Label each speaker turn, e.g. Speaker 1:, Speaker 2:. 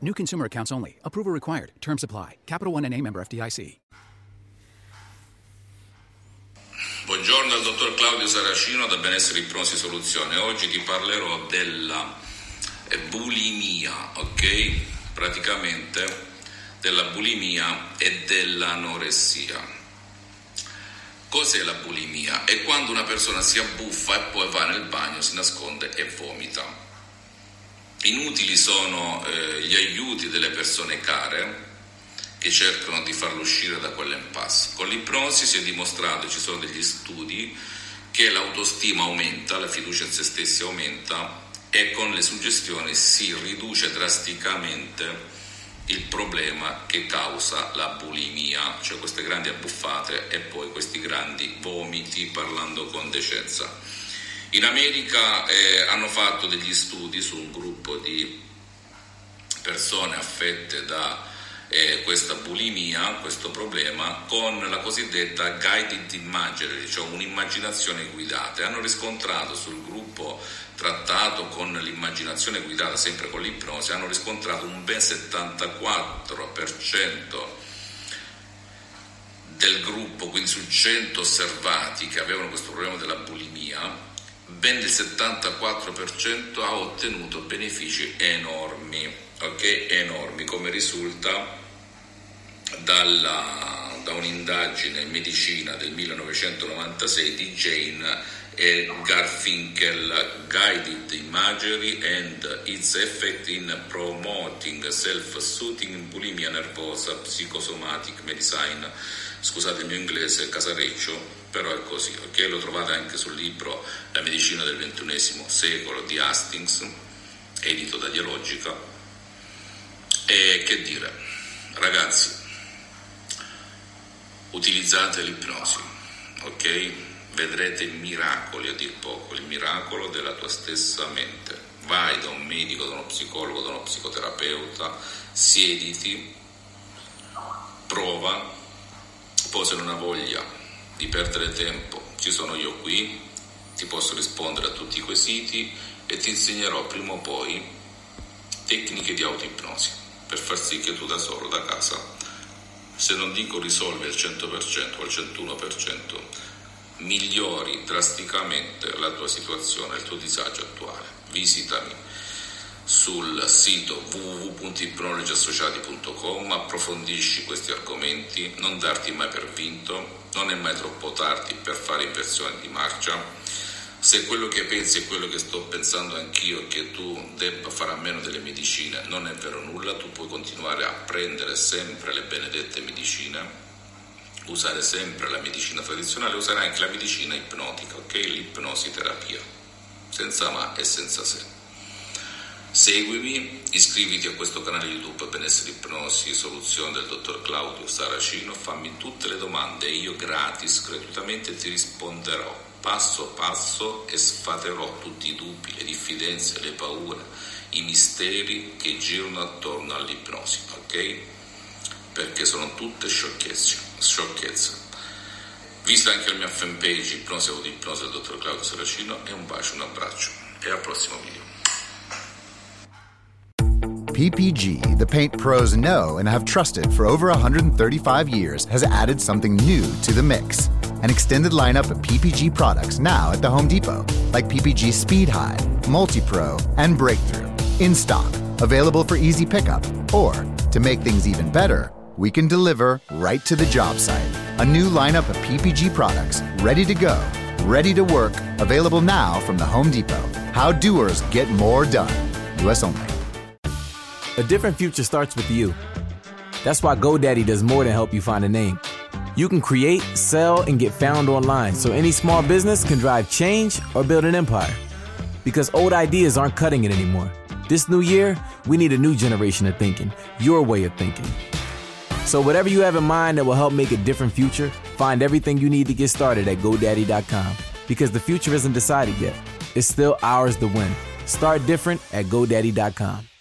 Speaker 1: New consumer accounts only. Approval required. Terms apply. Capital One and a member FDIC.
Speaker 2: Buongiorno al dottor Claudio Saracino da Benessere Ipnosi Soluzione. Oggi ti parlerò della bulimia, ok? Praticamente della bulimia e dell'anoressia. Cos'è la bulimia? È quando una persona si abbuffa e poi va nel bagno, si nasconde e vomita. Inutili sono eh, gli aiuti delle persone care che cercano di farlo uscire da quell'impasse. Con l'ipnosi si è dimostrato, ci sono degli studi, che l'autostima aumenta, la fiducia in se stessi aumenta e con le suggestioni si riduce drasticamente il problema che causa la bulimia, cioè queste grandi abbuffate e poi questi grandi vomiti parlando con decenza. In America eh, hanno fatto degli studi su un gruppo di persone affette da eh, questa bulimia, questo problema, con la cosiddetta guided imagery, cioè un'immaginazione guidata. E hanno riscontrato sul gruppo trattato con l'immaginazione guidata, sempre con l'ipnosi, hanno riscontrato un ben 74% del gruppo, quindi su 100 osservati che avevano questo problema della bulimia, ben il 74% ha ottenuto benefici enormi, ok? Enormi, come risulta dalla, da un'indagine in medicina del 1996 di Jane Garfinkel Guided Imagery and its Effect in Promoting Self-Soothing Bulimia Nervosa Psychosomatic Medicine. Scusate il mio inglese casareccio, però è così, ok? Lo trovate anche sul libro La medicina del XXI secolo di Hastings, edito da Dialogica. E che dire, ragazzi, utilizzate l'ipnosi, ok? Vedrete miracoli a dir poco, il miracolo della tua stessa mente. Vai da un medico, da uno psicologo, da uno psicoterapeuta, siediti, prova, poi se non hai voglia di perdere tempo, ci sono io qui, ti posso rispondere a tutti i quesiti e ti insegnerò prima o poi tecniche di autoipnosi per far sì che tu da solo, da casa, se non dico risolvi al 100% o al 101%, migliori drasticamente la tua situazione, il tuo disagio attuale. Visitami sul sito www.ipnologiassociati.com, approfondisci questi argomenti, non darti mai per vinto, non è mai troppo tardi per fare inversione di marcia se quello che pensi è quello che sto pensando anch'io, che tu debba fare a meno delle medicine, non è vero nulla, tu puoi continuare a prendere sempre le benedette medicine, usare sempre la medicina tradizionale, usare anche la medicina ipnotica, ok? L'ipnosi terapia, senza ma e senza se. Seguimi, iscriviti a questo canale YouTube Benessere Ipnosi Soluzione del dottor Claudio Saracino, fammi tutte le domande e io gratis, gratuitamente ti risponderò passo passo e sfaterò tutti i dubbi, le diffidenze, le paure, i misteri che girano attorno all'ipnosi, ok? Perché sono tutte sciocchezze, sciocchezze. Vista anche la mia fanpage Ipnosi Autoipnosi del dottor Claudio Saracino e un bacio, un abbraccio e al prossimo video.
Speaker 3: PPG, the paint pros know and have trusted for over 135 years, has added something new to the mix. An extended lineup of PPG products now at the Home Depot, like PPG Speed High, Multi Pro, and Breakthrough. In stock, available for easy pickup, or to make things even better, we can deliver right to the job site. A new lineup of PPG products ready to go, ready to work, available now from the Home Depot. How doers get more done. US only.
Speaker 4: A different future starts with you. That's why GoDaddy does more than help you find a name. You can create, sell, and get found online so any small business can drive change or build an empire. Because old ideas aren't cutting it anymore. This new year, we need a new generation of thinking, your way of thinking. So, whatever you have in mind that will help make a different future, find everything you need to get started at GoDaddy.com. Because the future isn't decided yet, it's still ours to win. Start different at GoDaddy.com.